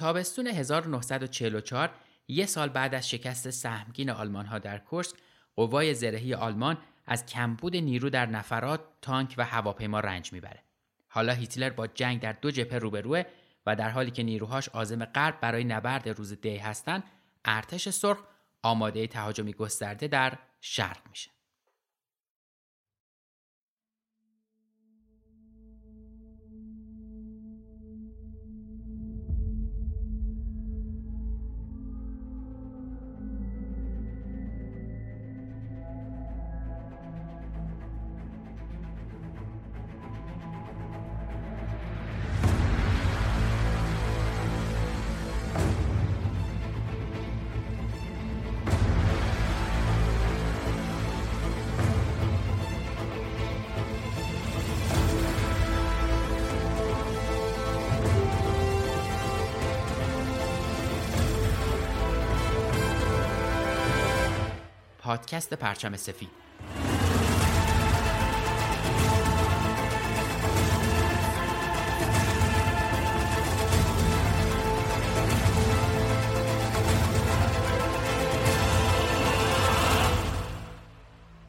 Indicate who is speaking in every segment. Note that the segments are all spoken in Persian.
Speaker 1: تابستون 1944 یه سال بعد از شکست سهمگین آلمان ها در کرس قوای زرهی آلمان از کمبود نیرو در نفرات، تانک و هواپیما رنج می‌بره. حالا هیتلر با جنگ در دو جبهه روبروه و در حالی که نیروهاش عازم غرب برای نبرد روز دی هستند، ارتش سرخ آماده تهاجمی گسترده در شرق میشه. پادکست پرچم سفید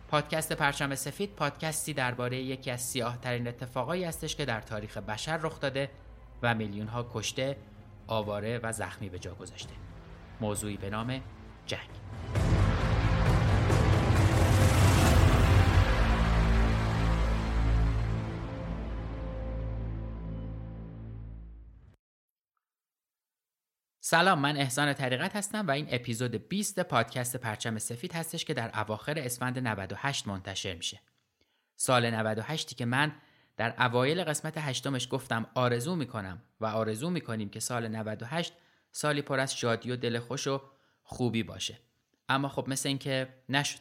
Speaker 1: پادکست پرچم سفید پادکستی درباره یکی از سیاه ترین اتفاقایی هستش که در تاریخ بشر رخ داده و میلیون ها کشته، آواره و زخمی به جا گذاشته. موضوعی به نام جنگ. سلام من احسان طریقت هستم و این اپیزود 20 پادکست پرچم سفید هستش که در اواخر اسفند 98 منتشر میشه. سال 98 که من در اوایل قسمت هشتمش گفتم آرزو می‌کنم و آرزو می‌کنیم که سال 98 سالی پر از شادی و دل خوش و خوبی باشه. اما خب مثل اینکه نشد.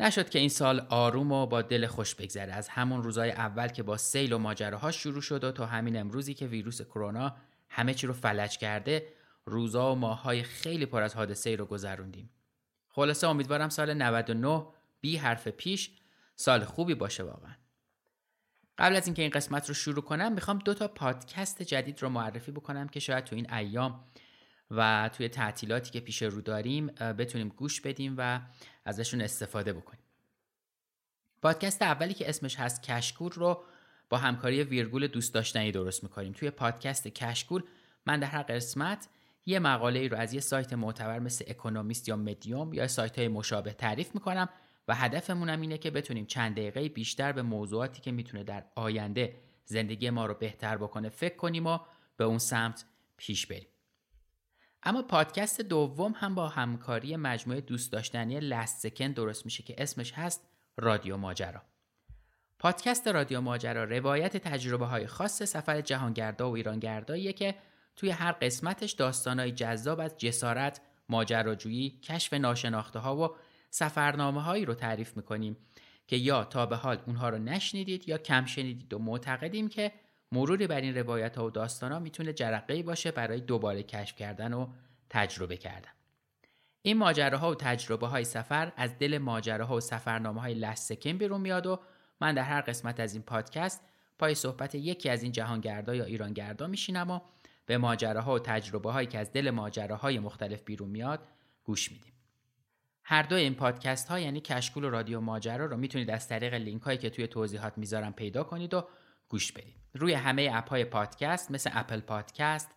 Speaker 1: نشد که این سال آروم و با دل خوش بگذره از همون روزای اول که با سیل و ماجراها شروع شد و تا همین امروزی که ویروس کرونا همه چی رو فلج کرده روزا و ماههای خیلی پر از حادثه ای رو گذروندیم. خلاصه امیدوارم سال 99 بی حرف پیش سال خوبی باشه واقعا. قبل از اینکه این قسمت رو شروع کنم می‌خوام دو تا پادکست جدید رو معرفی بکنم که شاید تو این ایام و توی تعطیلاتی که پیش رو داریم بتونیم گوش بدیم و ازشون استفاده بکنیم. پادکست اولی که اسمش هست کشکور رو با همکاری ویرگول دوست داشتنی درست می‌کنیم توی پادکست کشکول من در هر قسمت یه مقاله ای رو از یه سایت معتبر مثل اکونومیست یا مدیوم یا سایت های مشابه تعریف می‌کنم و هدفمونم اینه که بتونیم چند دقیقه بیشتر به موضوعاتی که می‌تونه در آینده زندگی ما رو بهتر بکنه فکر کنیم و به اون سمت پیش بریم. اما پادکست دوم هم با همکاری مجموعه دوست داشتنی لست سکن درست میشه که اسمش هست رادیو ماجرا. پادکست رادیو ماجرا روایت تجربه های خاص سفر جهانگردا و ایرانگرداییه که توی هر قسمتش داستانهای جذاب از جسارت، ماجراجویی، کشف ناشناخته ها و سفرنامه هایی رو تعریف می‌کنیم که یا تا به حال اونها رو نشنیدید یا کم شنیدید و معتقدیم که مروری بر این روایت ها و داستان ها می‌تونه جرقه باشه برای دوباره کشف کردن و تجربه کردن. این ماجراها و تجربه های سفر از دل ماجراها و سفرنامه های لسکن بیرون میاد و من در هر قسمت از این پادکست پای صحبت یکی از این جهانگردا یا ایرانگردا میشینم و به ماجراها و تجربه هایی که از دل ماجراهای مختلف بیرون میاد گوش میدیم. هر دو این پادکست ها یعنی کشکول و رادیو ماجرا رو می‌تونید از طریق لینک هایی که توی توضیحات می‌ذارم پیدا کنید و گوش بدید. روی همه app های پادکست مثل اپل پادکست،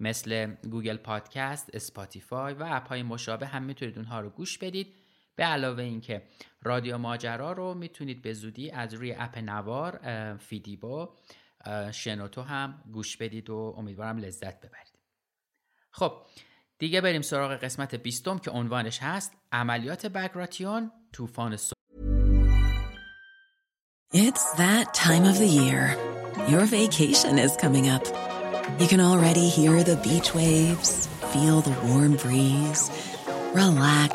Speaker 1: مثل گوگل پادکست، اسپاتیفای و app های مشابه هم می‌تونید اونها رو گوش بدید به علاوه اینکه رادیو ماجرا رو می‌تونید به زودی از روی app نوار فیدیبو شنوتو هم گوش بدید و امیدوارم لذت ببرید خب دیگه بریم سراغ قسمت بیستم که عنوانش هست عملیات بگراتیون طوفان
Speaker 2: It's that time of the year. Your vacation is coming up. You can already hear the beach waves, feel the warm breeze, relax,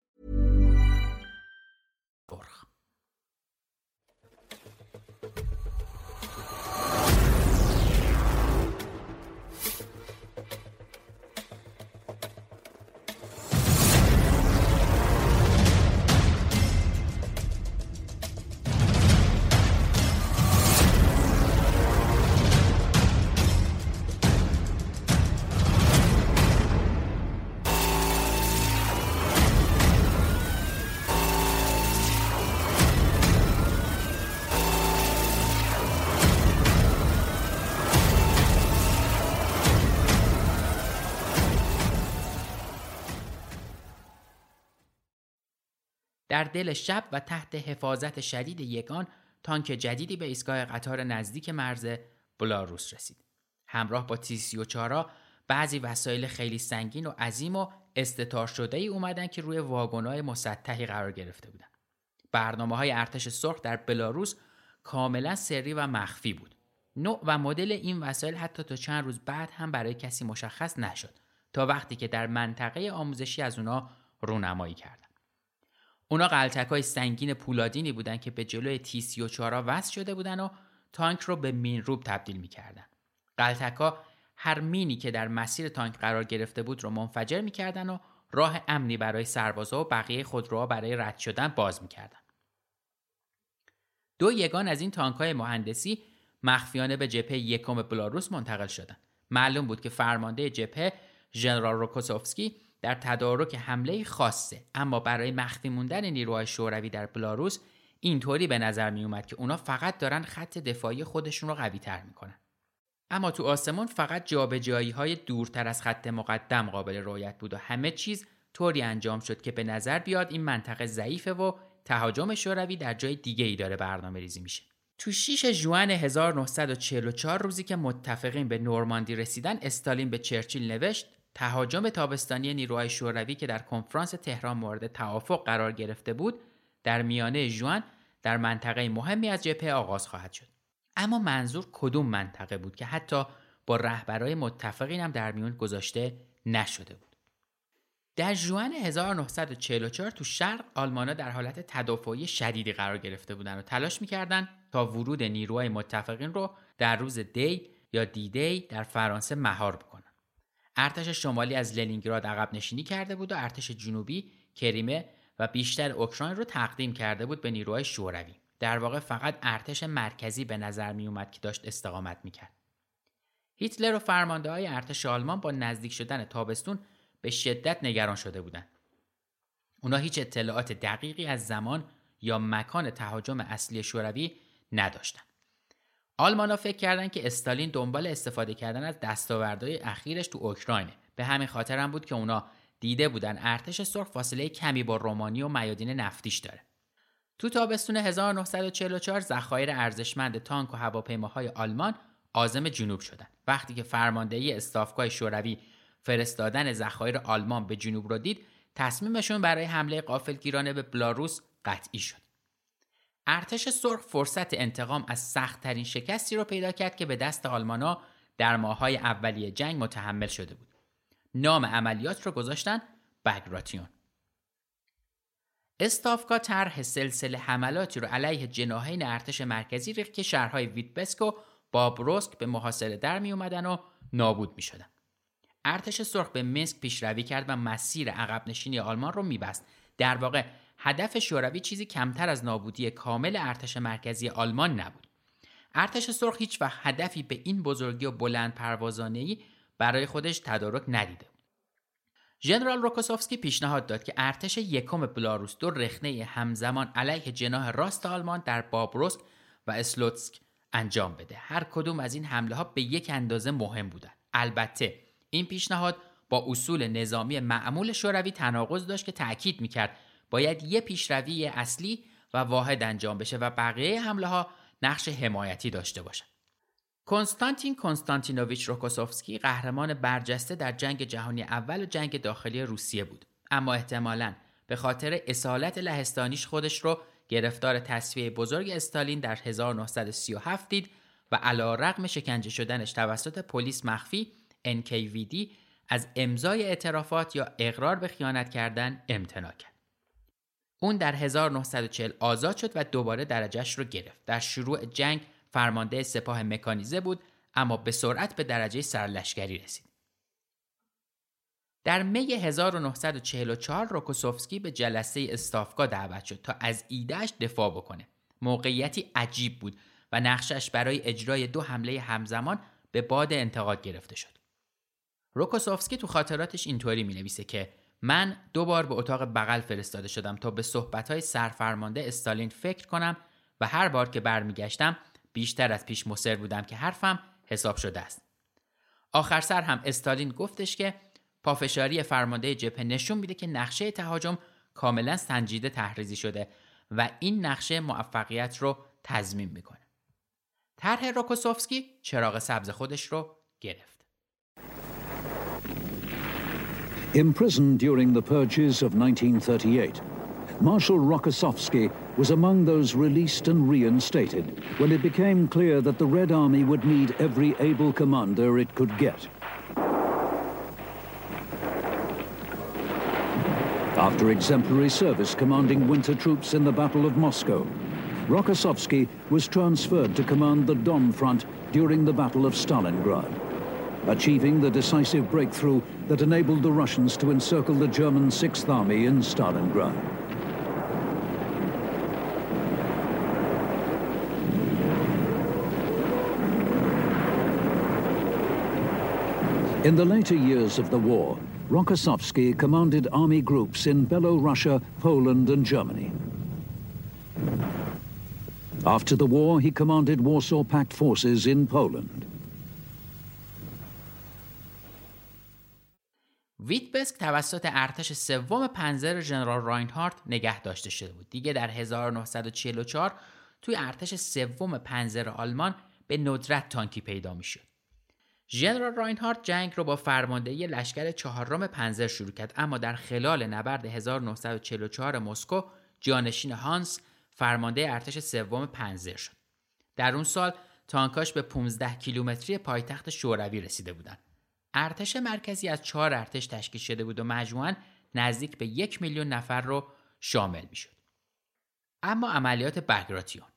Speaker 1: در دل شب و تحت حفاظت شدید یگان تانک جدیدی به ایستگاه قطار نزدیک مرز بلاروس رسید. همراه با تی 34 بعضی وسایل خیلی سنگین و عظیم و استتار شده ای اومدن که روی واگنای مسطحی قرار گرفته بودن. برنامه های ارتش سرخ در بلاروس کاملا سری و مخفی بود. نوع و مدل این وسایل حتی تا چند روز بعد هم برای کسی مشخص نشد تا وقتی که در منطقه آموزشی از اونا رونمایی کردن. اونا قلتک های سنگین پولادینی بودن که به جلوی تی 34 وصل شده بودن و تانک رو به مین روب تبدیل می‌کردن. قلتک ها هر مینی که در مسیر تانک قرار گرفته بود رو منفجر می‌کردن و راه امنی برای سربازا و بقیه خودروها برای رد شدن باز می‌کردن. دو یگان از این تانک های مهندسی مخفیانه به جبهه یکم بلاروس منتقل شدند. معلوم بود که فرمانده جبهه ژنرال روکوسوفسکی در تدارک حمله خاصه. اما برای مخفی موندن نیروهای شوروی در بلاروس اینطوری به نظر می اومد که اونا فقط دارن خط دفاعی خودشون رو قوی تر می‌کنن. اما تو آسمون فقط جابجایی های دورتر از خط مقدم قابل رویت بود و همه چیز طوری انجام شد که به نظر بیاد این منطقه ضعیفه و تهاجم شوروی در جای دیگه ای داره برنامه ریزی میشه. تو 6 ژوئن 1944 روزی که متفقین به نورماندی رسیدن استالین به چرچیل نوشت تهاجم تابستانی نیروهای شوروی که در کنفرانس تهران مورد توافق قرار گرفته بود در میانه ژوئن در منطقه مهمی از جبهه آغاز خواهد شد. اما منظور کدوم منطقه بود که حتی با رهبرای متفقین هم در میون گذاشته نشده بود؟ در ژوئن 1944 تو شرق آلمانا در حالت تدافعی شدیدی قرار گرفته بودند و تلاش می‌کردند تا ورود نیروهای متفقین رو در روز دی یا دی دی در فرانسه مهار بکنند. ارتش شمالی از لنینگراد عقب نشینی کرده بود و ارتش جنوبی کریمه و بیشتر اوکراین رو تقدیم کرده بود به نیروهای شوروی. در واقع فقط ارتش مرکزی به نظر می اومد که داشت استقامت می‌کرد. هیتلر و فرمانده های ارتش آلمان با نزدیک شدن تابستون به شدت نگران شده بودند. اونا هیچ اطلاعات دقیقی از زمان یا مکان تهاجم اصلی شوروی نداشتند. آلمانا فکر کردن که استالین دنبال استفاده کردن از دستاوردهای اخیرش تو اوکراینه. به همین خاطر هم بود که اونا دیده بودن ارتش سرخ فاصله کمی با رومانی و میادین نفتیش داره. تو تابستون 1944 ذخایر ارزشمند تانک و هواپیماهای آلمان آزم جنوب شدن. وقتی که فرماندهی استافگاه شوروی فرستادن ذخایر آلمان به جنوب رو دید تصمیمشون برای حمله قافلگیرانه به بلاروس قطعی شد. ارتش سرخ فرصت انتقام از سختترین شکستی رو پیدا کرد که به دست آلمانا در ماهای اولیه جنگ متحمل شده بود. نام عملیات رو گذاشتن بگراتیون. استافکا طرح سلسله حملاتی رو علیه جناحین ارتش مرکزی ریخت که شهرهای ویتبسک و بابروسک به محاصره در می اومدن و نابود می شدن. ارتش سرخ به منسک پیشروی کرد و مسیر عقب نشینی آلمان رو میبست در واقع هدف شوروی چیزی کمتر از نابودی کامل ارتش مرکزی آلمان نبود. ارتش سرخ هیچ وقت هدفی به این بزرگی و بلند پروازانه برای خودش تدارک ندیده ژنرال روکوسوفسکی پیشنهاد داد که ارتش یکم بلاروس دو رخنه همزمان علیه جناح راست آلمان در بابروسک و اسلوتسک انجام بده. هر کدوم از این حمله ها به یک اندازه مهم بودند البته این پیشنهاد با اصول نظامی معمول شوروی تناقض داشت که تأکید می‌کرد باید یه پیشروی اصلی و واحد انجام بشه و بقیه حمله ها نقش حمایتی داشته باشند کنستانتین کنستانتینوویچ روکوسوفسکی قهرمان برجسته در جنگ جهانی اول و جنگ داخلی روسیه بود اما احتمالاً به خاطر اصالت لهستانیش خودش رو گرفتار تصفیه بزرگ استالین در 1937 دید و علا رقم شکنجه شدنش توسط پلیس مخفی NKVD از امضای اعترافات یا اقرار به خیانت کردن امتناع کرد. اون در 1940 آزاد شد و دوباره درجهش رو گرفت. در شروع جنگ فرمانده سپاه مکانیزه بود اما به سرعت به درجه سرلشکری رسید. در می 1944 روکوسوفسکی به جلسه استافکا دعوت شد تا از ایدهش دفاع بکنه. موقعیتی عجیب بود و نقشش برای اجرای دو حمله همزمان به باد انتقاد گرفته شد. روکوسوفسکی تو خاطراتش اینطوری می نویسه که من دو بار به اتاق بغل فرستاده شدم تا به صحبتهای سرفرمانده استالین فکر کنم و هر بار که برمیگشتم بیشتر از پیش مصر بودم که حرفم حساب شده است. آخر سر هم استالین گفتش که پافشاری فرمانده جبهه نشون میده که نقشه تهاجم کاملا سنجیده تحریزی شده و این نقشه موفقیت رو تضمین می‌کنه. طرح روکوسوفسکی چراغ سبز خودش رو گرفت.
Speaker 3: Imprisoned during the purges of 1938, Marshal Rokossovsky was among those released and reinstated when it became clear that the Red Army would need every able commander it could get. After exemplary service commanding winter troops in the Battle of Moscow, Rokossovsky was transferred to command the Don Front during the Battle of Stalingrad, achieving the decisive breakthrough that enabled the Russians to encircle the German Sixth Army in Stalingrad. In the later years of the war, Rokossovsky commanded army groups in Belorussia, Poland and Germany. After the war, he commanded Warsaw Pact forces in Poland.
Speaker 1: ویتبسک توسط ارتش سوم پنزر ژنرال راینهارت نگه داشته شده بود. دیگه در 1944 توی ارتش سوم پنزر آلمان به ندرت تانکی پیدا می‌شد. ژنرال راینهارت جنگ رو با فرماندهی لشکر چهارم پنزر شروع کرد اما در خلال نبرد 1944 مسکو جانشین هانس فرمانده ارتش سوم پنزر شد. در اون سال تانکاش به 15 کیلومتری پایتخت شوروی رسیده بودند. ارتش مرکزی از چهار ارتش تشکیل شده بود و مجموعاً نزدیک به یک میلیون نفر رو شامل می شد. اما عملیات بگراتیون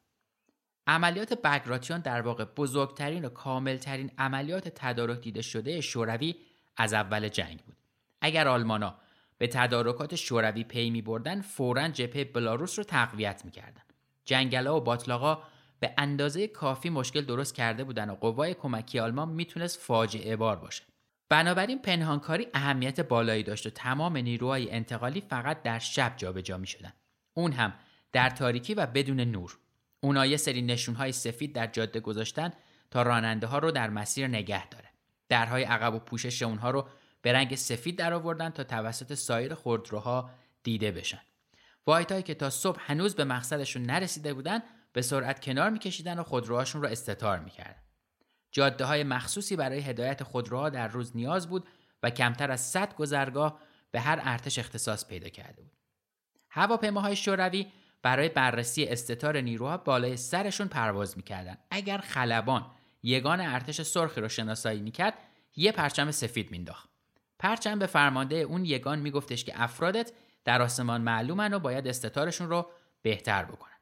Speaker 1: عملیات بگراتیون در واقع بزرگترین و کاملترین عملیات تدارک دیده شده شوروی از اول جنگ بود. اگر آلمانا به تدارکات شوروی پی می بردن فورا جبهه بلاروس رو تقویت می کردن. جنگلا و باطلاقا به اندازه کافی مشکل درست کرده بودن و قوای کمکی آلمان می‌تونست فاجعه بار باشه. بنابراین پنهانکاری اهمیت بالایی داشت و تمام نیروهای انتقالی فقط در شب جابجا می شدن. اون هم در تاریکی و بدون نور. اونا یه سری نشونهای سفید در جاده گذاشتن تا راننده ها رو در مسیر نگه داره. درهای عقب و پوشش اونها رو به رنگ سفید در آوردن تا توسط سایر خودروها دیده بشن. واحدهایی که تا صبح هنوز به مقصدشون نرسیده بودن به سرعت کنار میکشیدن و خودروهاشون رو استتار می‌کردن. جاده های مخصوصی برای هدایت خودروها در روز نیاز بود و کمتر از 100 گذرگاه به هر ارتش اختصاص پیدا کرده بود. هواپیماهای شوروی برای بررسی استتار نیروها بالای سرشون پرواز می‌کردن. اگر خلبان یگان ارتش سرخی رو شناسایی می‌کرد یه پرچم سفید مینداخت. پرچم به فرمانده اون یگان میگفتش که افرادت در آسمان معلومن و باید استتارشون رو بهتر بکنن.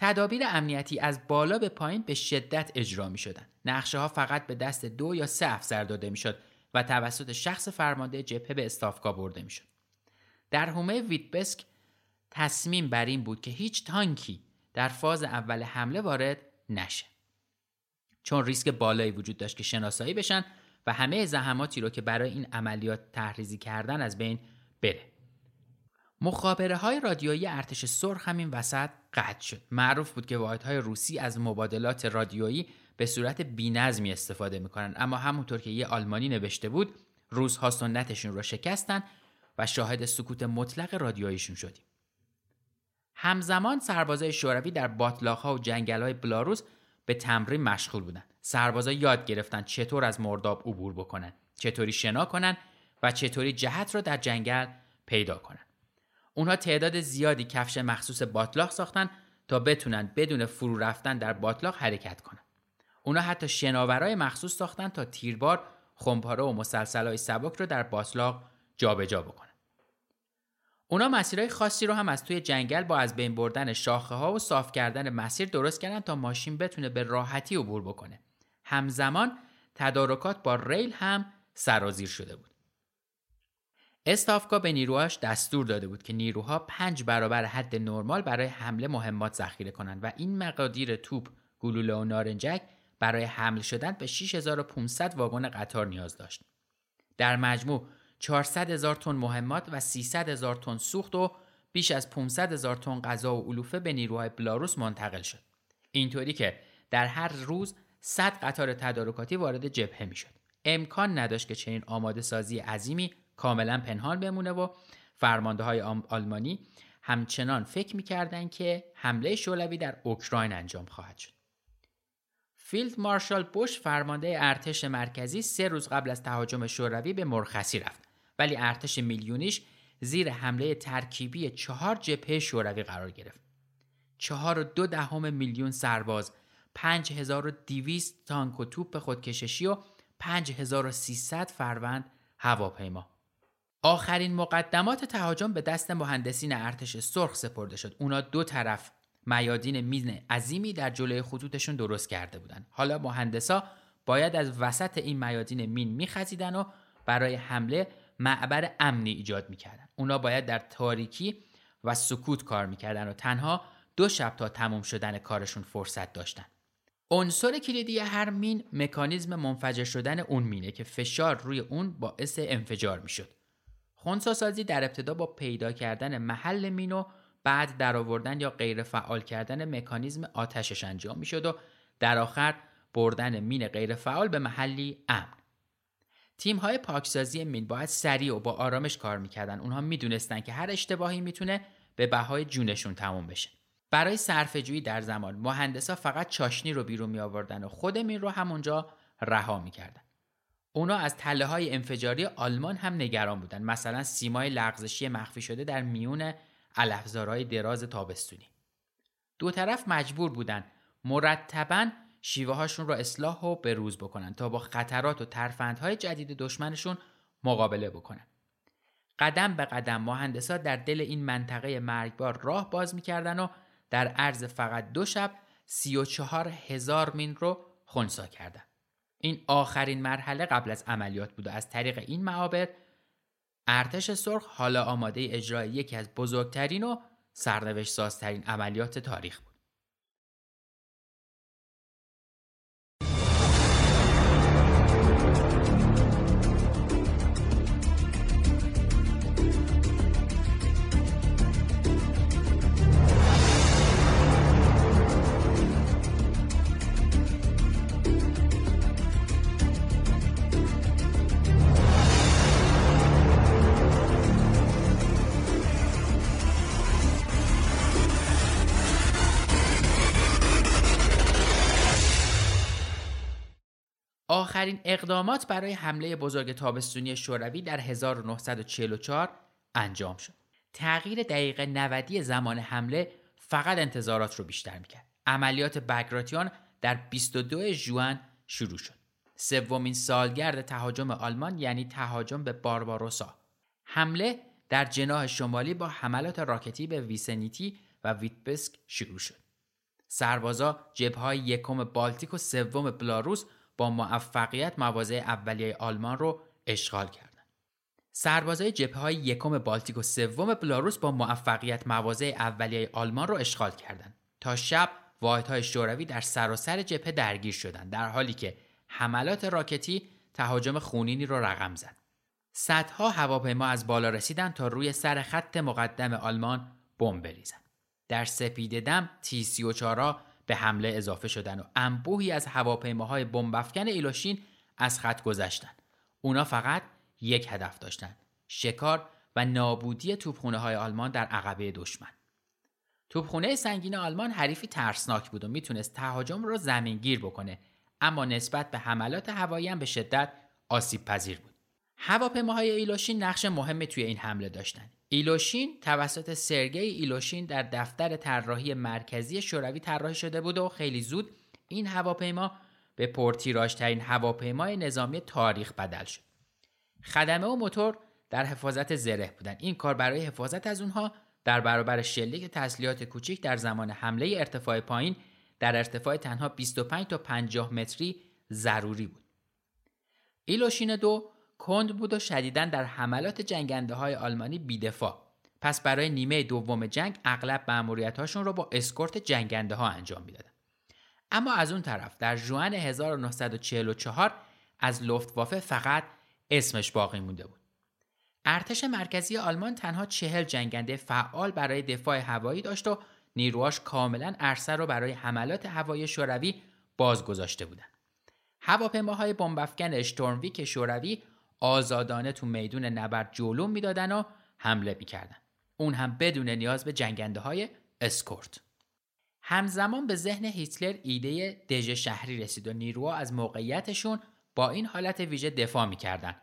Speaker 1: تدابیر امنیتی از بالا به پایین به شدت اجرا می شدن. نقشه ها فقط به دست دو یا سه افسر داده می شد و توسط شخص فرمانده جبهه به استافکا برده می شد. در حومه ویتبسک تصمیم بر این بود که هیچ تانکی در فاز اول حمله وارد نشه چون ریسک بالایی وجود داشت که شناسایی بشن و همه زحماتی رو که برای این عملیات تحریزی کردن از بین بره مخابره های رادیویی ارتش سرخ همین وسط قطع شد. معروف بود که واحدهای روسی از مبادلات رادیویی به صورت بینظمی استفاده می‌کنن. اما همونطور که یه آلمانی نوشته بود روزها سنتشون رو شکستن و شاهد سکوت مطلق رادیوییشون شدیم. همزمان سربازای شوروی در باطلاقها و جنگلهای بلاروس به تمرین مشغول بودن. سربازا یاد گرفتن چطور از مرداب عبور بکنن چطوری شنا کنن و چطوری جهت را در جنگل پیدا کنن. اونها تعداد زیادی کفش مخصوص باطلاق ساختن تا بتونن بدون فرو رفتن در باطلاق حرکت کنن. اونا حتی شناورای مخصوص ساختن تا تیربار خمپاره و مسلسلهای سبک رو در باطلاق جابجا بکنن. اونا مسیرهای خاصی رو هم از توی جنگل با از بین بردن شاخه ها و صاف کردن مسیر درست کردن تا ماشین بتونه به راحتی عبور بکنه. همزمان تدارکات با ریل هم سرازیر شده بود. استافکا به نیروهاش دستور داده بود که نیروها پنج برابر حد نرمال برای حمله مهمات ذخیره کنند و این مقادیر توپ، گلوله و نارنجک برای حمل شدن به 6500 واگن قطار نیاز داشت. در مجموع 400 هزار تن مهمات و 300 هزار تن سوخت و بیش از 500 هزار تن غذا و علوفه به نیروهای بلاروس منتقل شد. اینطوری که در هر روز 100 قطار تدارکاتی وارد جبهه می‌شد. امکان نداشت که چنین آماده سازی عظیمی کاملا پنهان بمونه و فرمانده های آلمانی همچنان فکر می‌کردند که حمله شوروی در اوکراین انجام خواهد شد. فیلد مارشال بوش فرمانده ارتش مرکزی سه روز قبل از تهاجم شوروی به مرخصی رفت ولی ارتش میلیونیش زیر حمله ترکیبی چهار جبهه شوروی قرار گرفت. چهار و دو دهم میلیون سرباز، پنج هزار و دیویست تانک و توپ خودکششی و پنج هزار و سیصد فروند هواپیما. آخرین مقدمات تهاجم به دست مهندسین ارتش سرخ سپرده شد. اونا دو طرف میادین مین عظیمی در جلوی خطوطشون درست کرده بودن. حالا مهندسا باید از وسط این میادین مین میخزیدن و برای حمله معبر امنی ایجاد می‌کردن. اونا باید در تاریکی و سکوت کار می‌کردن و تنها دو شب تا تموم شدن کارشون فرصت داشتن. عنصر کلیدی هر مین مکانیزم منفجر شدن اون مینه که فشار روی اون باعث انفجار می‌شد. خونساسازی در ابتدا با پیدا کردن محل مین و بعد درآوردن یا غیر فعال کردن مکانیزم آتشش انجام می‌شد و در آخر بردن مین غیر فعال به محلی امن. تیم های پاکسازی مین باید سریع و با آرامش کار می‌کردن. اونها می‌دونستن که هر اشتباهی می‌تونه به بهای جونشون تموم بشه. برای صرفه‌جویی در زمان مهندسا فقط چاشنی رو بیرون می آوردن و خود مین رو همونجا رها می‌کردن. اونا از تله های انفجاری آلمان هم نگران بودن. مثلا سیمای لغزشی مخفی شده در میون علفزارهای دراز تابستونی. دو طرف مجبور بودن مرتبا شیوه هاشون رو اصلاح و بروز بکنن تا با خطرات و ترفندهای جدید دشمنشون مقابله بکنن. قدم به قدم مهندسا در دل این منطقه مرگبار راه باز می‌کردن و در عرض فقط دو شب سی و چهار هزار مین رو خونسا کردن. این آخرین مرحله قبل از عملیات بود و از طریق این معابر ارتش سرخ حالا آماده اجرای یکی از بزرگترین و سرنوشت سازترین عملیات تاریخ بود. آخرین اقدامات برای حمله بزرگ تابستونی شوروی در 1944 انجام شد. تغییر دقیقه 90 زمان حمله فقط انتظارات رو بیشتر می‌کرد. عملیات بگراتیان در 22 ژوئن شروع شد. سومین سالگرد تهاجم آلمان یعنی تهاجم به بارباروسا. حمله در جناح شمالی با حملات راکتی به ویسنیتی و ویتبسک شروع شد. سربازا جبهه یکم بالتیک و سوم بلاروس با موفقیت مواضع اولیه آلمان رو اشغال کردند. سربازای جبهه های یکم بالتیک و سوم بلاروس با موفقیت مواضع اولیه آلمان را اشغال کردند. تا شب واحدهای شوروی در سراسر جبهه درگیر شدند در حالی که حملات راکتی تهاجم خونینی را رقم زد. صدها هواپیما از بالا رسیدند تا روی سر خط مقدم آلمان بمب بریزند. در سپید دم تی 34 به حمله اضافه شدند و انبوهی از هواپیماهای بمبافکن ایلوشین از خط گذشتند. اونا فقط یک هدف داشتند. شکار و نابودی توپخونه های آلمان در عقبه دشمن. توپخونه سنگین آلمان حریفی ترسناک بود و می‌تونست تهاجم را زمینگیر بکنه اما نسبت به حملات هوایی هم به شدت آسیب پذیر بود. هواپیماهای ایلوشین نقش مهمی توی این حمله داشتند. ایلوشین توسط سرگئی ایلوشین در دفتر طراحی مرکزی شوروی طراحی شده بود و خیلی زود این هواپیما به پرتیراژترین هواپیمای نظامی تاریخ بدل شد. خدمه و موتور در حفاظت زره بودند. این کار برای حفاظت از اونها در برابر شلیک تسلیحات کوچیک در زمان حمله ارتفاع پایین در ارتفاع تنها 25 تا 50 متری ضروری بود. ایلوشین دو کند بود و شدیدا در حملات جنگنده های آلمانی بیدفاع. پس برای نیمه دوم جنگ اغلب هاشون رو با اسکورت جنگنده ها انجام می‌دادن. اما از اون طرف در جوان 1944 از لفتوافه فقط اسمش باقی مونده بود. ارتش مرکزی آلمان تنها چهل جنگنده فعال برای دفاع هوایی داشت و نیروهاش کاملا عرصه رو برای حملات هوایی شوروی باز گذاشته بودند. هواپیماهای بمبافکن اشتورمویک شوروی آزادانه تو میدون نبرد جلو می‌دادن و حمله می‌کردن. اون هم بدون نیاز به جنگنده های اسکورت. همزمان به ذهن هیتلر ایده دژ شهری رسید و نیروها از موقعیتشون با این حالت ویژه دفاع می‌کردن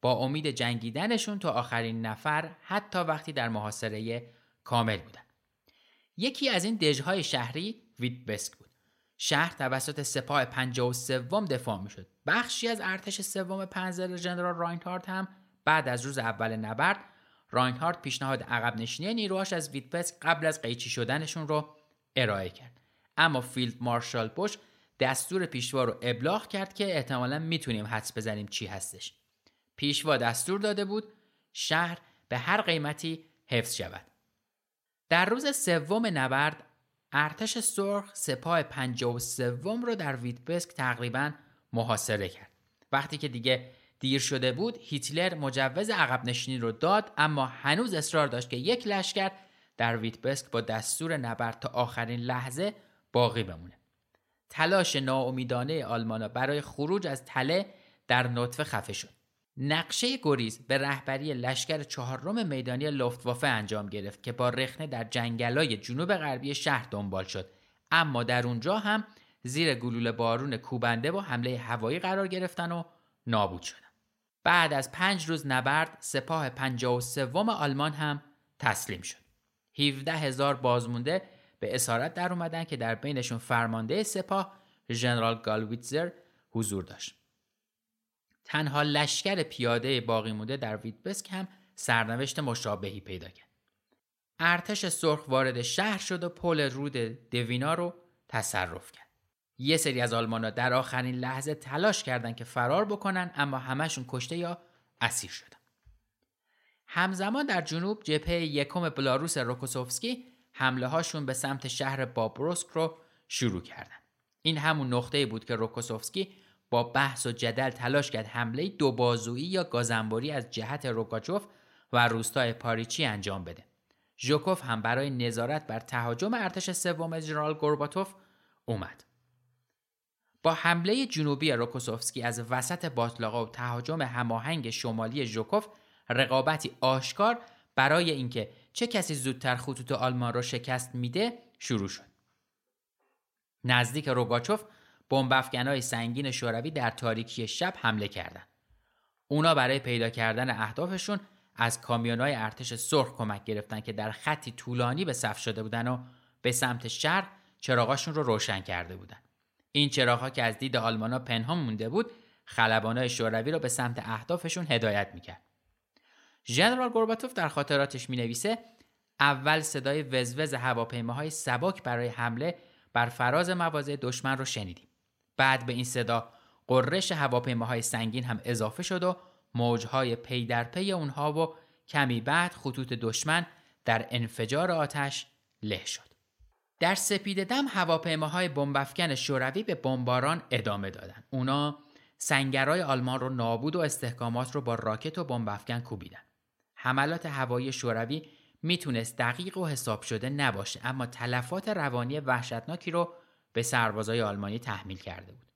Speaker 1: با امید جنگیدنشون تا آخرین نفر حتی وقتی در محاصره کامل بودن. یکی از این دژهای شهری ویتبسک بود. شهر توسط سپاه 53 دفاع می‌شد. بخشی از ارتش سوم پنزر ژنرال راینهارد هم بعد از روز اول نبرد راینهارد پیشنهاد عقب نشینی نیروهاش از ویتبسک قبل از قیچی شدنشون رو ارائه کرد. اما فیلد مارشال بوش دستور پیشوا رو ابلاغ کرد که احتمالا می‌تونیم حدس بزنیم چی هستش. پیشوا دستور داده بود شهر به هر قیمتی حفظ شود. در روز سوم نبرد ارتش سرخ سپاه 53 رو در ویتبسک تقریبا محاصره کرد. وقتی که دیگه دیر شده بود هیتلر مجوز عقب نشینی رو داد اما هنوز اصرار داشت که یک لشکر در ویتبسک با دستور نبرد تا آخرین لحظه باقی بمونه. تلاش ناامیدانه آلمانا برای خروج از تله در نطفه خفه شد. نقشه گریز به رهبری لشکر چهارم میدانی لفتوافه انجام گرفت که با رخنه در جنگلای جنوب غربی شهر دنبال شد. اما در اونجا هم زیر گلوله بارون کوبنده با حمله هوایی قرار گرفتن و نابود شدن. بعد از پنج روز نبرد سپاه 53 آلمان هم تسلیم شد. 17 هزار بازمونده به اسارت در اومدن که در بینشون فرمانده سپاه ژنرال گالویتزر حضور داشت. تنها لشکر پیاده باقی مونده در ویتبسک هم سرنوشت مشابهی پیدا کرد. ارتش سرخ وارد شهر شد و پل رود دوینا رو تصرف کرد. یه سری از آلمانا در آخرین لحظه تلاش کردند که فرار بکنن اما همشون کشته یا اسیر شدن. همزمان در جنوب جبهه یکم بلاروس روکوسوفسکی حمله هاشون به سمت شهر بابروسک رو شروع کردن. این همون نقطه بود که روکوسوفسکی با بحث و جدل تلاش کرد حمله دو بازویی یا گازنبوری از جهت روکاچوف و روستای پاریچی انجام بده. ژوکوف هم برای نظارت بر تهاجم ارتش سوم ژنرال گورباتوف اومد. با حمله جنوبی روکوسوفسکی از وسط باطلاقا و تهاجم هماهنگ شمالی ژوکوف رقابتی آشکار برای اینکه چه کسی زودتر خطوط آلمان را شکست میده شروع شد. نزدیک روگاچوف های سنگین شوروی در تاریکی شب حمله کردند. اونا برای پیدا کردن اهدافشون از های ارتش سرخ کمک گرفتن که در خطی طولانی به صف شده بودن و به سمت شرق چراغاشون رو روشن کرده بودن. این چراغها که از دید آلمانا پنهان مونده بود، های شوروی رو به سمت اهدافشون هدایت می‌کرد. ژنرال گورباتوف در خاطراتش می نویسه اول صدای وزوز هواپیماهای سبک برای حمله بر فراز مواضع دشمن رو شنیدیم. بعد به این صدا قررش هواپیماهای سنگین هم اضافه شد و موجهای پی در پی اونها و کمی بعد خطوط دشمن در انفجار آتش له شد. در سپید دم هواپیماهای بمبافکن شوروی به بمباران ادامه دادند. اونا سنگرهای آلمان رو نابود و استحکامات رو با راکت و بمبافکن کوبیدن. حملات هوایی شوروی می‌تونست دقیق و حساب شده نباشه اما تلفات روانی وحشتناکی رو به سربازای آلمانی تحمیل کرده بود.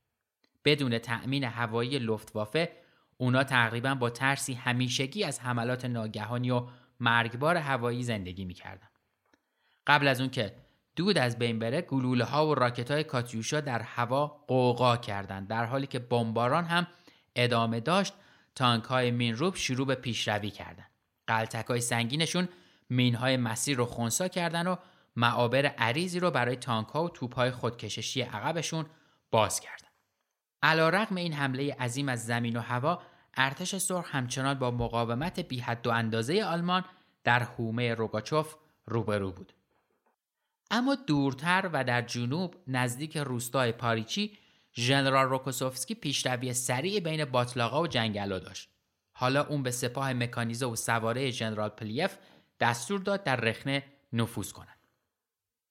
Speaker 1: بدون تأمین هوایی لفتوافه اونا تقریبا با ترسی همیشگی از حملات ناگهانی و مرگبار هوایی زندگی می‌کردن. قبل از اون که دود از بین بره گلوله ها و راکت های کاتیوشا در هوا قوقا کردند در حالی که بمباران هم ادامه داشت تانک های مینروب شروع به پیشروی کردند. قلتک سنگینشون مین های مسیر رو خونسا کردن و معابر عریضی رو برای تانک ها و توپ های خودکششی عقبشون باز کردند. علا رقم این حمله عظیم از زمین و هوا ارتش سرخ همچنان با مقاومت بی حد و اندازه آلمان در حومه روگاچوف روبرو بود. اما دورتر و در جنوب نزدیک روستای پاریچی ژنرال روکوسوفسکی پیشروی سریع بین باطلاقا و جنگلا داشت. حالا اون به سپاه مکانیزه و سواره ژنرال پلیف دستور داد در رخنه نفوذ کنند.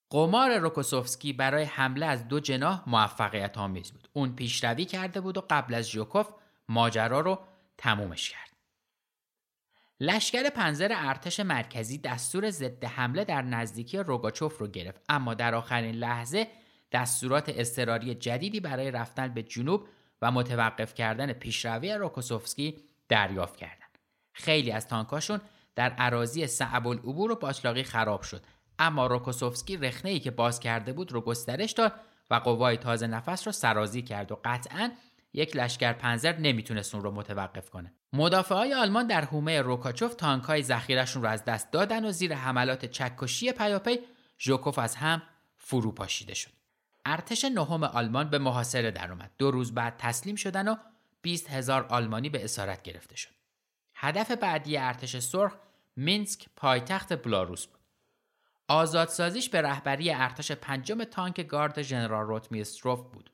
Speaker 1: قمار روکوسوفسکی برای حمله از دو جناح موفقیت آمیز بود. اون پیشروی کرده بود و قبل از ژوکوف ماجرا رو تمومش کرد. لشکر پنزر ارتش مرکزی دستور ضد حمله در نزدیکی روگاچوف رو گرفت اما در آخرین لحظه دستورات اضطراری جدیدی برای رفتن به جنوب و متوقف کردن پیشروی روکوسوفسکی دریافت کردند. خیلی از تانکاشون در عراضی صعب العبور و باطلاقی خراب شد اما روکوسوفسکی رخنه ای که باز کرده بود رو گسترش داد و قوای تازه نفس رو سرازی کرد و قطعا یک لشکر پنزر نمی‌تونست اون رو متوقف کنه. مدافع های آلمان در حومه روکاچوف تانک های ذخیرشون رو از دست دادن و زیر حملات چکشی پیاپی ژوکوف از هم فرو پاشیده شد. ارتش نهم آلمان به محاصره درآمد دو روز بعد تسلیم شدن و 20 هزار آلمانی به اسارت گرفته شد. هدف بعدی ارتش سرخ مینسک پایتخت بلاروس بود. آزادسازیش به رهبری ارتش پنجم تانک گارد ژنرال روتمیستروف بود.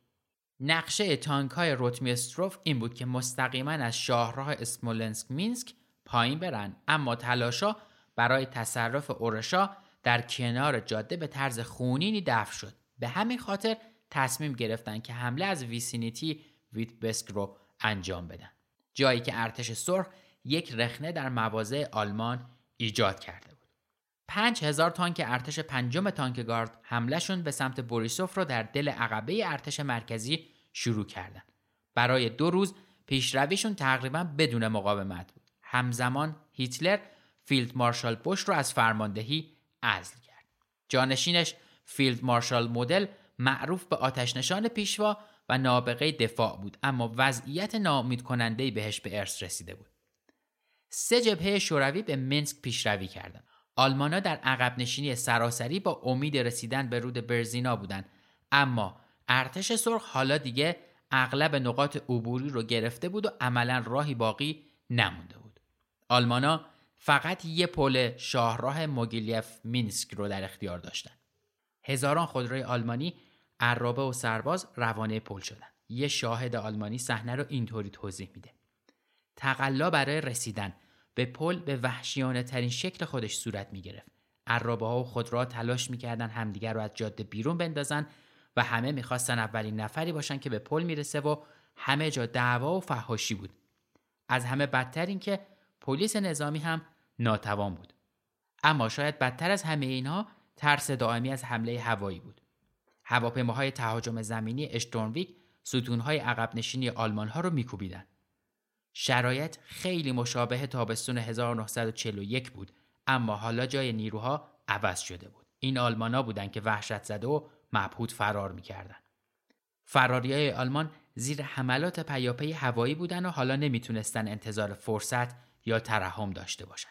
Speaker 1: نقشه تانک های روتمیستروف این بود که مستقیما از شاهراه اسمولنسک مینسک پایین برن اما تلاشا برای تصرف اورشا در کنار جاده به طرز خونینی دفع شد. به همین خاطر تصمیم گرفتن که حمله از vicinity ویتبسک رو انجام بدن. جایی که ارتش سرخ یک رخنه در مواضع آلمان ایجاد کرده. پنج هزار تانک ارتش پنجم تانک گارد حملهشون به سمت بوریسوف رو در دل عقبه ارتش مرکزی شروع کردن. برای دو روز پیشرویشون تقریبا بدون مقاومت بود. همزمان هیتلر فیلد مارشال بوش رو از فرماندهی عزل کرد. جانشینش فیلد مارشال مدل معروف به آتش نشان پیشوا و نابغه دفاع بود اما وضعیت ناامید کننده بهش به ارث رسیده بود. سه جبهه شوروی به منسک پیشروی کردند. آلمانا در عقب نشینی سراسری با امید رسیدن به رود برزینا بودند. اما ارتش سرخ حالا دیگه اغلب نقاط عبوری رو گرفته بود و عملا راهی باقی نمونده بود. آلمانا فقط یه پل شاهراه موگیلیف مینسک رو در اختیار داشتن هزاران خودروی آلمانی عرابه و سرباز روانه پل شدن یه شاهد آلمانی صحنه رو اینطوری توضیح میده. تقلا برای رسیدن. به پل به وحشیانه ترین شکل خودش صورت می گرفت. عرابه ها و خودرو تلاش می‌کردن همدیگر رو از جاده بیرون بندازن و همه می‌خواستن اولین نفری باشن که به پل می‌رسه و همه جا دعوا و فحاشی بود. از همه بدتر این که پلیس نظامی هم ناتوان بود. اما شاید بدتر از همه اینها ترس دائمی از حمله هوایی بود. هواپیماهای تهاجم زمینی اشتورنویک ستونهای عقب نشینی آلمان ها رو میکوبیدن. شرایط خیلی مشابه تابستون 1941 بود اما حالا جای نیروها عوض شده بود. این آلمانا بودن که وحشت زده و مبهوت فرار می‌کردن. فراری های آلمان زیر حملات پیاپی هوایی بودن و حالا نمی‌تونستن انتظار فرصت یا ترحم داشته باشن.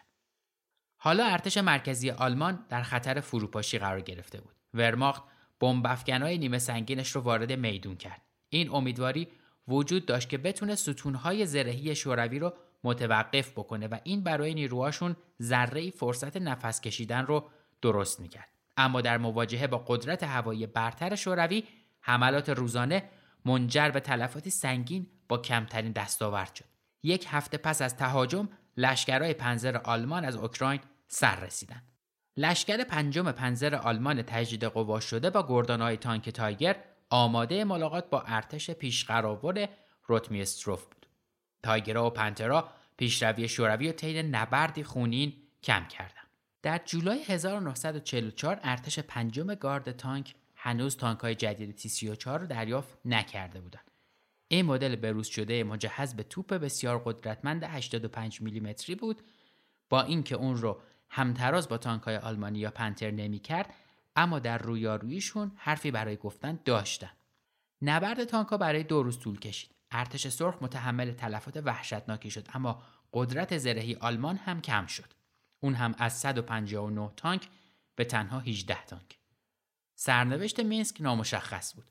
Speaker 1: حالا ارتش مرکزی آلمان در خطر فروپاشی قرار گرفته بود. ورماخت بمب های نیمه سنگینش رو وارد میدون کرد. این امیدواری وجود داشت که بتونه ستونهای زرهی شوروی رو متوقف بکنه و این برای نیروهاشون ذره فرصت نفس کشیدن رو درست می‌کرد. اما در مواجهه با قدرت هوایی برتر شوروی حملات روزانه منجر به تلفاتی سنگین با کمترین دستاورد شد. یک هفته پس از تهاجم لشکرهای پنزر آلمان از اوکراین سر رسیدند. لشکر پنجم پنزر آلمان تجدید قوا شده با گردانهای تانک تایگر آماده ملاقات با ارتش پیشقراور روتمیستروف بود. تایگرها و پنترا پیشروی شوروی و طی نبردی خونین کم کردند. در جولای 1944 ارتش پنجم گارد تانک هنوز تانک های جدید تی 34 رو دریافت نکرده بودند. این مدل بروز شده مجهز به توپ بسیار قدرتمند 85 میلیمتری بود با اینکه اون رو همتراز با تانک های آلمانی یا پنتر نمی کرد اما در رویاروییشون حرفی برای گفتن داشتن. نبرد تانک ها برای دو روز طول کشید. ارتش سرخ متحمل تلفات وحشتناکی شد اما قدرت زرهی آلمان هم کم شد. اون هم از 159 تانک به تنها 18 تانک. سرنوشت مینسک نامشخص بود.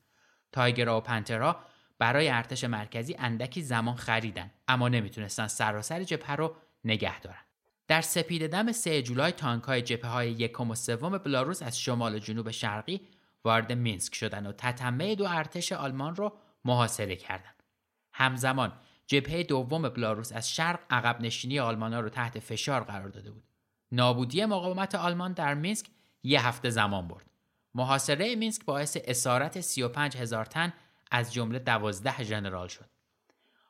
Speaker 1: تایگرا و پنترا برای ارتش مرکزی اندکی زمان خریدن اما نمی‌تونستن سراسر جبهه رو نگه دارن. در سپید دم 3 جولای تانک های جبهه های یکم و سوم بلاروس از شمال و جنوب شرقی وارد مینسک شدن و تتمه دو ارتش آلمان رو محاصره کردند. همزمان جبهه دوم بلاروس از شرق عقب نشینی آلمان رو تحت فشار قرار داده بود. نابودی مقاومت آلمان در مینسک یه هفته زمان برد. محاصره مینسک باعث اسارت 35 هزار تن از جمله 12 ژنرال شد.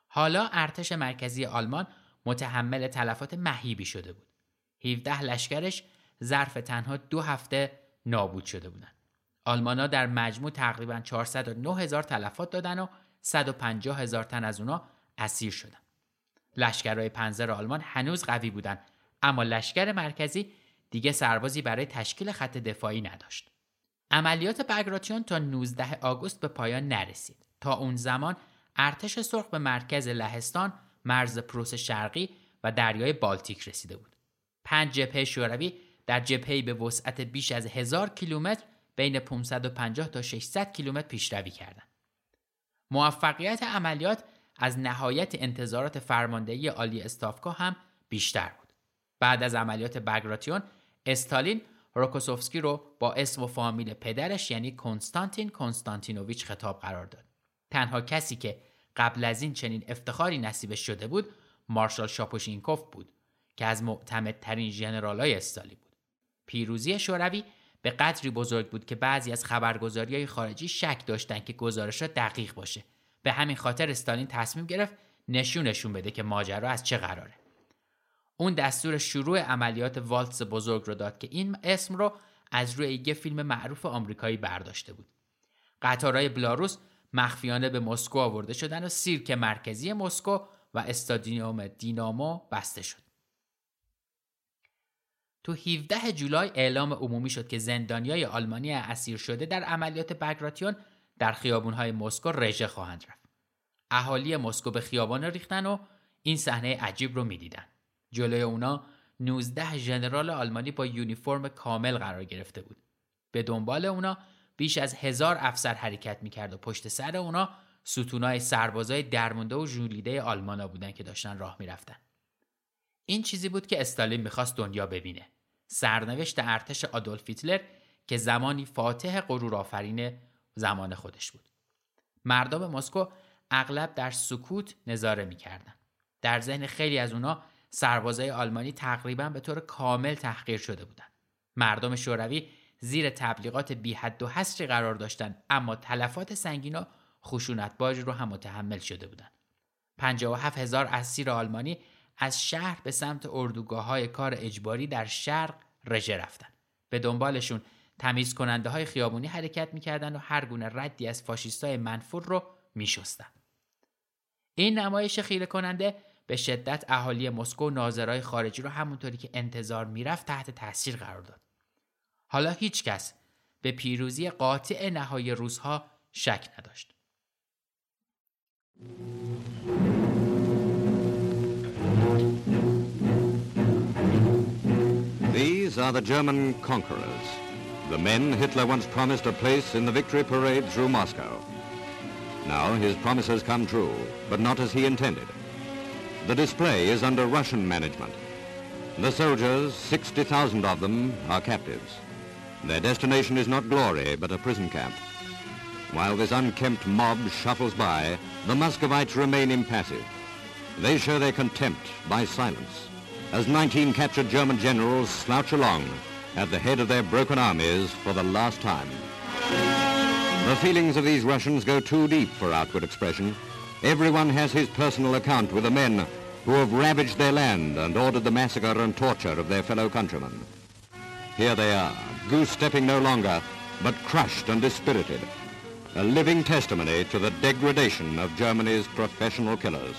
Speaker 1: حالا ارتش مرکزی آلمان متحمل تلفات مهیبی شده بود. 17 لشکرش ظرف تنها دو هفته نابود شده بودند. آلمانا در مجموع تقریبا 409 هزار تلفات دادن و 150 هزار تن از اونا اسیر شدن. لشکرهای پنزر آلمان هنوز قوی بودند اما لشکر مرکزی دیگه سربازی برای تشکیل خط دفاعی نداشت. عملیات بگراتیون تا 19 آگوست به پایان نرسید. تا اون زمان ارتش سرخ به مرکز لهستان، مرز پروس شرقی و دریای بالتیک رسیده بود. پنج جبهه شوروی در جبهه‌ای به وسعت بیش از هزار کیلومتر بین 550 تا 600 کیلومتر پیشروی کردند. موفقیت عملیات از نهایت انتظارات فرماندهی عالی استافکا هم بیشتر بود. بعد از عملیات بگراتیون استالین روکوسوفسکی رو با اسم و فامیل پدرش یعنی کنستانتین کنستانتینوویچ خطاب قرار داد. تنها کسی که قبل از این چنین افتخاری نصیبش شده بود مارشال شاپوشینکوف بود که از معتمدترین ژنرالای استالی بود. پیروزی شوروی به قدری بزرگ بود که بعضی از خبرگزاری های خارجی شک داشتند که گزارش دقیق باشه. به همین خاطر استالین تصمیم گرفت نشونشون بده که ماجرا از چه قراره. اون دستور شروع عملیات والتس بزرگ رو داد که این اسم رو از روی یه فیلم معروف آمریکایی برداشته بود. قطارهای بلاروس مخفیانه به مسکو آورده شدن و سیرک مرکزی مسکو و استادیوم دینامو بسته شد. تو 17 جولای اعلام عمومی شد که زندانیای آلمانی اسیر شده در عملیات بگراتیون در خیابونهای مسکو رژه خواهند رفت. اهالی مسکو به خیابان ریختن و این صحنه عجیب رو می‌دیدن. جلوی اونا 19 ژنرال آلمانی با یونیفرم کامل قرار گرفته بود. به دنبال اونا بیش از هزار افسر حرکت می‌کرد و پشت سر اونا ستونای سربازای درمونده و ژولیده آلمانا بودن که داشتن راه می‌رفتن. این چیزی بود که استالین می‌خواست دنیا ببینه. سرنوشت ارتش آدولف هیتلر که زمانی فاتح غرور آفرین زمان خودش بود. مردم مسکو اغلب در سکوت نظاره می‌کردن. در ذهن خیلی از اونا سربازای آلمانی تقریبا به طور کامل تحقیر شده بودند. مردم شوروی زیر تبلیغات بی حد و حصری قرار داشتند اما تلفات سنگین و خشونت باج رو هم متحمل شده بودند. 57 هزار اسیر آلمانی از شهر به سمت اردوگاه های کار اجباری در شرق رژه رفتند. به دنبالشون تمیز کننده های خیابونی حرکت می‌کردند و هر گونه ردی از فاشیستای منفور رو میشستن. این نمایش خیره کننده به شدت اهالی مسکو ناظرای خارجی رو همونطوری که انتظار می‌رفت تحت تاثیر قرار داد. حالا هیچ کس به پیروزی قاطع نهای روزها شک نداشت.
Speaker 4: These are the German conquerors, the men Hitler once promised a place in the victory parade through Moscow. Now his promises come true, but not as he intended. The display is under Russian management. The soldiers, 60,000 of them, are captives. Their destination is not glory, but a prison camp. While this unkempt mob shuffles by, the Muscovites remain impassive. They show their contempt by silence as 19 captured German generals slouch along at the head of their broken armies for the last time. The feelings of these Russians go too deep for outward expression. Everyone has his personal account with the men who have ravaged their land and ordered the massacre and torture of their fellow countrymen. Here they are, goose-stepping no longer, but crushed and dispirited. A living testimony to the degradation of Germany's professional killers.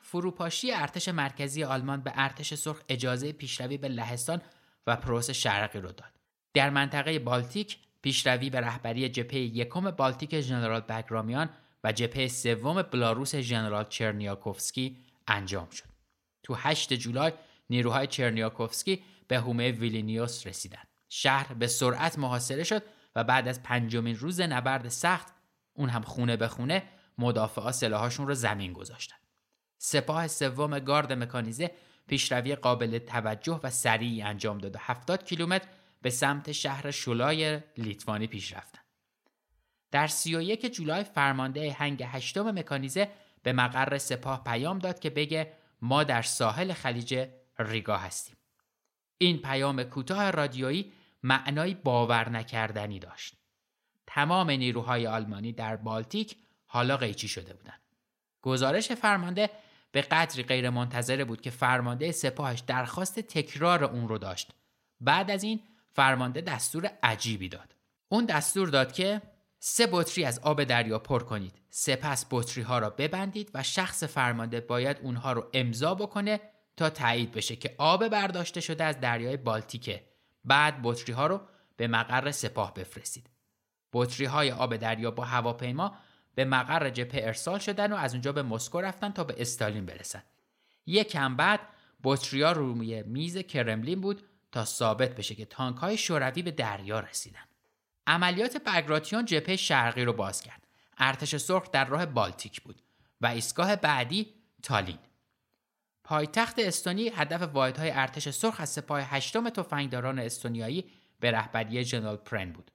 Speaker 1: فروپاشی ارتش مرکزی آلمان به ارتش سرخ اجازه پیشروی به لهستان و پروس شرقی رو داد. در منطقه بالتیک پیشروی به رهبری جبهه یکم بالتیک ژنرال بگرامیان و جبهه سوم بلاروس ژنرال چرنیاکوفسکی انجام شد. تو 8 جولای نیروهای چرنیاکوفسکی به هومه ویلینیوس رسیدند. شهر به سرعت محاصره شد و بعد از پنجمین روز نبرد سخت اون هم خونه به خونه مدافعا سلاحاشون رو زمین گذاشتن. سپاه سوم گارد مکانیزه پیشروی قابل توجه و سریعی انجام داد و 70 کیلومتر به سمت شهر شولای لیتوانی پیش رفتن. در 31 جولای فرمانده هنگ هشتم مکانیزه به مقر سپاه پیام داد که بگه ما در ساحل خلیج ریگا هستیم. این پیام کوتاه رادیویی معنای باور نکردنی داشت. تمام نیروهای آلمانی در بالتیک حالا قیچی شده بودند. گزارش فرمانده به قدری غیر منتظره بود که فرمانده سپاهش درخواست تکرار اون رو داشت. بعد از این فرمانده دستور عجیبی داد. اون دستور داد که سه بطری از آب دریا پر کنید. سپس بطری ها را ببندید و شخص فرمانده باید اونها رو امضا بکنه تا تایید بشه که آب برداشته شده از دریای بالتیکه. بعد بطری ها رو به مقر سپاه بفرستید. بطری های آب دریا با هواپیما به مقر جبهه ارسال شدن و از اونجا به مسکو رفتن تا به استالین برسن. کم بعد بطریا روی میز کرملین بود تا ثابت بشه که تانک های شوروی به دریا رسیدن. عملیات بگراتیون جبهه شرقی رو باز کرد. ارتش سرخ در راه بالتیک بود و ایستگاه بعدی تالین. پایتخت استونی هدف واحدهای ارتش سرخ از سپاه هشتم تفنگداران استونیایی به رهبری جنرال پرن بود.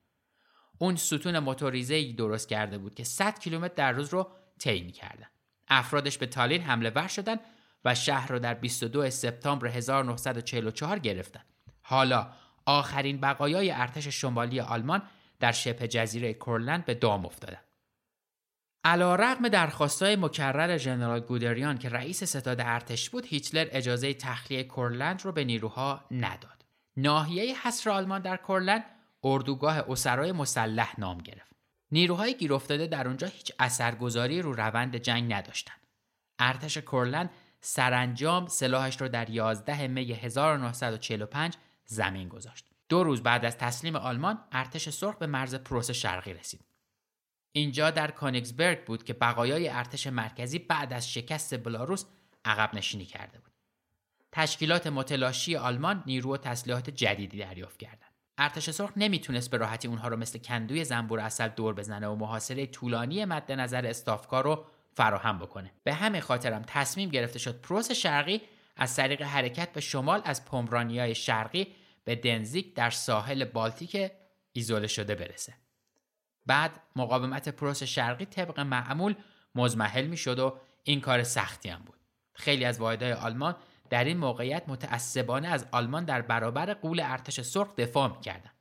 Speaker 1: اون ستون موتوریزه ای درست کرده بود که 100 کیلومتر در روز رو طی می‌کردن. افرادش به تالین حمله ور شدن و شهر رو در 22 سپتامبر 1944 گرفتن. حالا آخرین بقایای ارتش شمالی آلمان در شبه جزیره کورلند به دام افتادن. علا رقم درخواستای مکرر ژنرال گودریان که رئیس ستاد ارتش بود هیتلر اجازه تخلیه کورلند رو به نیروها نداد. ناحیه حصر آلمان در کورلند اردوگاه اسرای مسلح نام گرفت. نیروهای گیر افتاده در اونجا هیچ اثرگذاری رو روند جنگ نداشتند. ارتش کورلند سرانجام سلاحش رو در 11 می 1945 زمین گذاشت. دو روز بعد از تسلیم آلمان ارتش سرخ به مرز پروس شرقی رسید. اینجا در کانیگسبرگ بود که بقایای ارتش مرکزی بعد از شکست بلاروس عقب نشینی کرده بود. تشکیلات متلاشی آلمان نیرو و تسلیحات جدیدی دریافت کردند. ارتش سرخ نمی‌تونست به راحتی اونها رو مثل کندوی زنبور اصل دور بزنه و محاصره طولانی مد نظر استافکار رو فراهم بکنه به همین خاطرم تصمیم گرفته شد پروس شرقی از طریق حرکت به شمال از پومرانیای شرقی به دنزیک در ساحل بالتیک ایزوله شده برسه بعد مقاومت پروس شرقی طبق معمول مزمحل می‌شد و این کار سختی هم بود. خیلی از واحدهای آلمان در این موقعیت متعصبانه از آلمان در برابر قول ارتش سرخ دفاع می‌کردند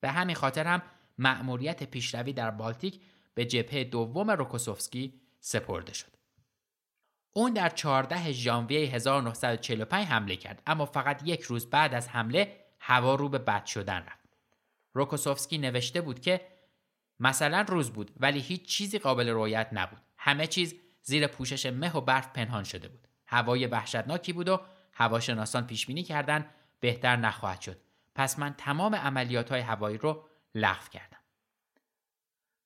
Speaker 1: به همین خاطر هم مأموریت پیشروی در بالتیک به جبهه دوم روکوسوفسکی سپرده شد. اون در 14 ژانویه 1945 حمله کرد اما فقط یک روز بعد از حمله هوا رو به بد شدن رفت. روکوسوفسکی نوشته بود که مثلا روز بود ولی هیچ چیزی قابل رویت نبود. همه چیز زیر پوشش مه و برف پنهان شده بود. هوای وحشتناکی بود و هواشناسان پیش بینی کردن بهتر نخواهد شد. پس من تمام عملیات های هوایی رو لغو کردم.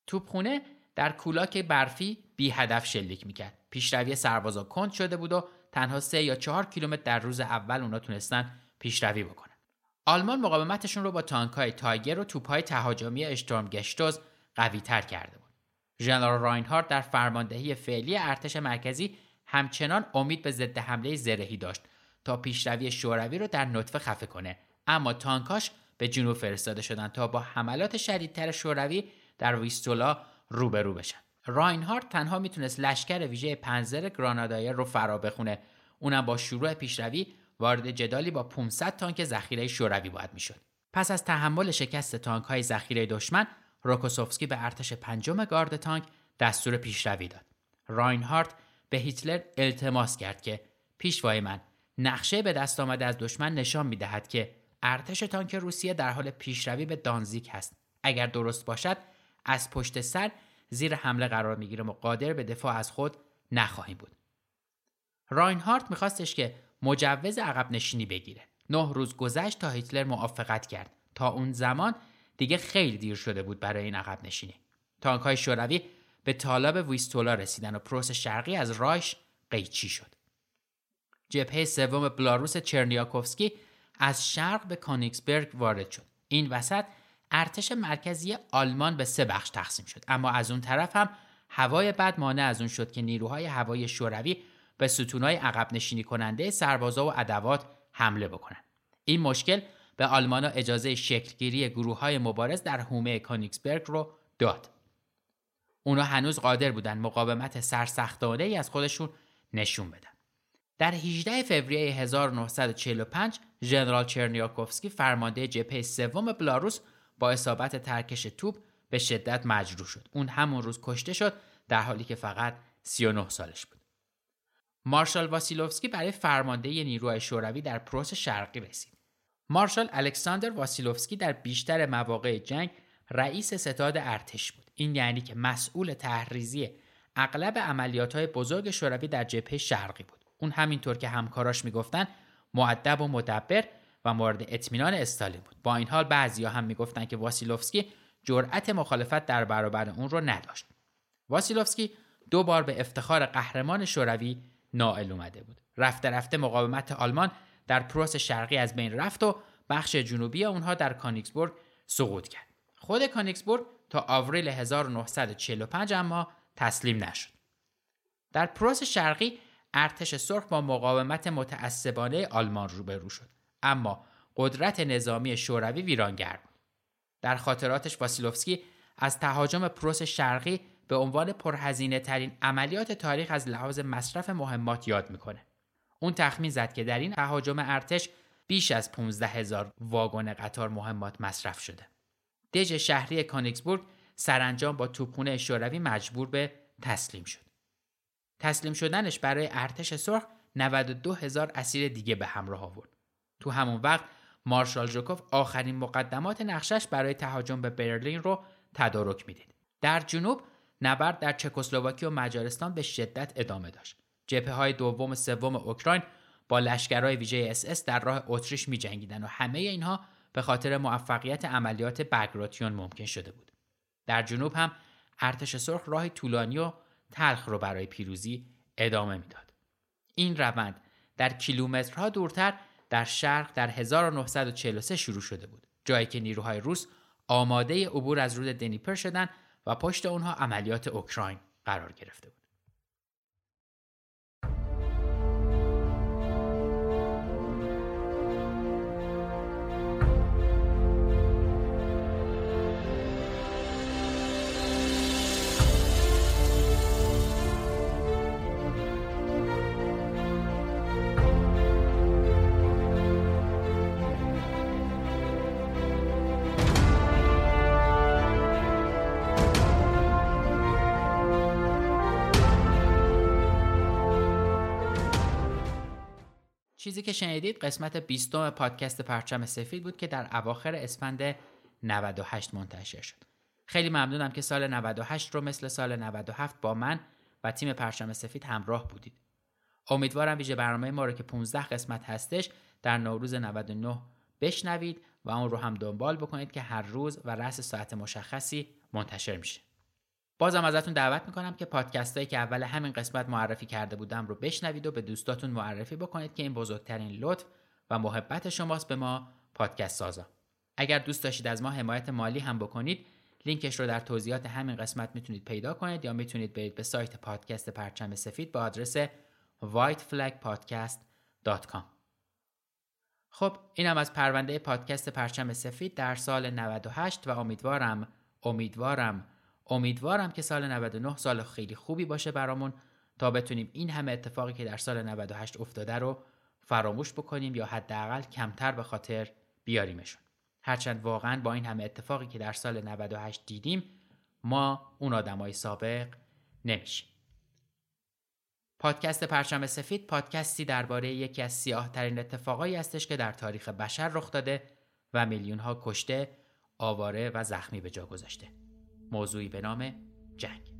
Speaker 1: توپخونه در کولاک برفی بی هدف شلیک می‌کرد. پیشروی سربازا کند شده بود و تنها سه یا چهار کیلومتر در روز اول اونا تونستن پیشروی بکنن. آلمان مقاومتشون رو با تانکای تایگر و توپهای تهاجمی اشتورم گشتوز قوی تر کرده بود. ژنرال راینهارد در فرماندهی فعلی ارتش مرکزی همچنان امید به ضد حمله زرهی داشت تا پیشروی شوروی رو در نطفه خفه کنه. اما تانکاش به جنوب فرستاده شدند تا با حملات شدیدتر شوروی در ویستولا روبرو بشن. راینهارد تنها می‌تونست لشکر ویژه پنزر گرانادایر رو فرا بخونه. اونم با شروع پیشروی وارد جدالی با 500 تانک ذخیره شوروی باید می‌شد. پس از تحمل شکست تانک های ذخیره دشمن روکوسوفسکی به ارتش پنجم گارد تانک دستور پیشروی داد. راینهارد به هیتلر التماس کرد که پیشوای من نقشه به دست آمده از دشمن نشان می دهد که ارتش تانک روسیه در حال پیشروی به دانزیک هست. اگر درست باشد از پشت سر زیر حمله قرار می‌گیرم و قادر به دفاع از خود نخواهیم بود. راینهارت میخواستش که مجوز عقب نشینی بگیره. نه روز گذشت تا هیتلر موافقت کرد. تا اون زمان دیگه خیلی دیر شده بود برای این عقب نشینی. تانک های شوروی به طالب ویستولا رسیدن و پروس شرقی از رایش قیچی شد. جبهه سوم بلاروس چرنیاکوفسکی از شرق به کانیکسبرگ وارد شد. این وسط ارتش مرکزی آلمان به سه بخش تقسیم شد. اما از اون طرف هم هوای بد مانع از اون شد که نیروهای هوایی شوروی به ستونهای عقب نشینی کننده سربازا و ادوات حمله بکنند این مشکل به آلمانا اجازه شکلگیری گروه های مبارز در حومه کانیکسبرگ رو داد اونا هنوز قادر بودن مقاومت سرسختانه ای از خودشون نشون بدن در 18 فوریه 1945 ژنرال چرنیاکوفسکی فرمانده جبهه سوم بلاروس با اصابت ترکش توپ به شدت مجروح شد. اون همون روز کشته شد در حالی که فقط 39 سالش بود. مارشال واسیلوفسکی برای فرمانده نیروهای شوروی در پروس شرقی رسید. مارشال الکساندر واسیلوفسکی در بیشتر مواقع جنگ رئیس ستاد ارتش بود. این یعنی که مسئول تحریزی اغلب عملیات های بزرگ شوروی در جبهه شرقی بود. اون همینطور که همکاراش می‌گفتن معدب و مدبر و مورد اطمینان استالین بود با این حال بعضیا هم می‌گفتند که واسیلوفسکی جرأت مخالفت در برابر اون رو نداشت واسیلوفسکی دو بار به افتخار قهرمان شوروی نائل اومده بود رفته رفته مقاومت آلمان در پروس شرقی از بین رفت و بخش جنوبی اونها در کونیگسبرگ سقوط کرد. خود کونیگسبرگ تا آوریل 1945 اما تسلیم نشد. در پروس شرقی ارتش سرخ با مقاومت متعصبانه آلمان روبرو شد. اما قدرت نظامی شوروی ویرانگر بود. در خاطراتش واسیلوفسکی از تهاجم پروس شرقی به عنوان پرهزینه ترین عملیات تاریخ از لحاظ مصرف مهمات یاد می‌کنه. اون تخمین زد که در این تهاجم ارتش بیش از 15 هزار واگن قطار مهمات مصرف شده دژ شهری کانیکسبورگ سرانجام با توپخونه شوروی مجبور به تسلیم شد تسلیم شدنش برای ارتش سرخ 92 هزار اسیر دیگه به همراه آورد. تو همون وقت مارشال ژوکوف آخرین مقدمات نقشش برای تهاجم به برلین رو تدارک می‌دید. در جنوب نبرد در چکسلواکی و مجارستان به شدت ادامه داشت. جبهه های دوم و سوم اوکراین با لشکرهای ویژه اس اس در راه اتریش می جنگیدن و همه اینها به خاطر موفقیت عملیات بگراتیون ممکن شده بود. در جنوب هم ارتش سرخ راه طولانی و تلخ رو برای پیروزی ادامه می‌داد. این روند در کیلومترها دورتر در شرق در 1943 شروع شده بود جایی که نیروهای روس آماده عبور از رود دنیپر شدند و پشت اونها عملیات اوکراین قرار گرفته بود. چیزی که شنیدید قسمت 20 پادکست پرچم سفید بود که در اواخر اسفند 98 منتشر شد. خیلی ممنونم که سال 98 رو مثل سال 97 با من و تیم پرچم سفید همراه بودید. امیدوارم ویژه برنامه ما رو که 15 قسمت هستش در نوروز 99 بشنوید و اون رو هم دنبال بکنید که هر روز و رأس ساعت مشخصی منتشر میشه. بازم ازتون دعوت می‌کنم که پادکست هایی که اول همین قسمت معرفی کرده بودم رو بشنوید و به دوستاتون معرفی بکنید که این بزرگترین لطف و محبت شماست به ما پادکست سازا. اگر دوست داشتید از ما حمایت مالی هم بکنید لینکش رو در توضیحات همین قسمت می‌تونید پیدا کنید یا می‌تونید برید به سایت پادکست پرچم سفید با آدرس whiteflagpodcast.com خب اینم از پرونده پادکست پرچم سفید در سال 98 و امیدوارم امیدوارم امیدوارم که سال 99 سال خیلی خوبی باشه برامون تا بتونیم این همه اتفاقی که در سال 98 افتاده رو فراموش بکنیم یا حداقل کمتر به خاطر بیاریمشون. هرچند واقعا با این همه اتفاقی که در سال 98 دیدیم ما اون آدمای سابق نمیشیم. پادکست پرچم سفید پادکستی درباره یکی از سیاه ترین اتفاقایی هستش که در تاریخ بشر رخ داده و میلیون ها کشته، آواره و زخمی به جا گذاشته. موضوعی به نام جنگ.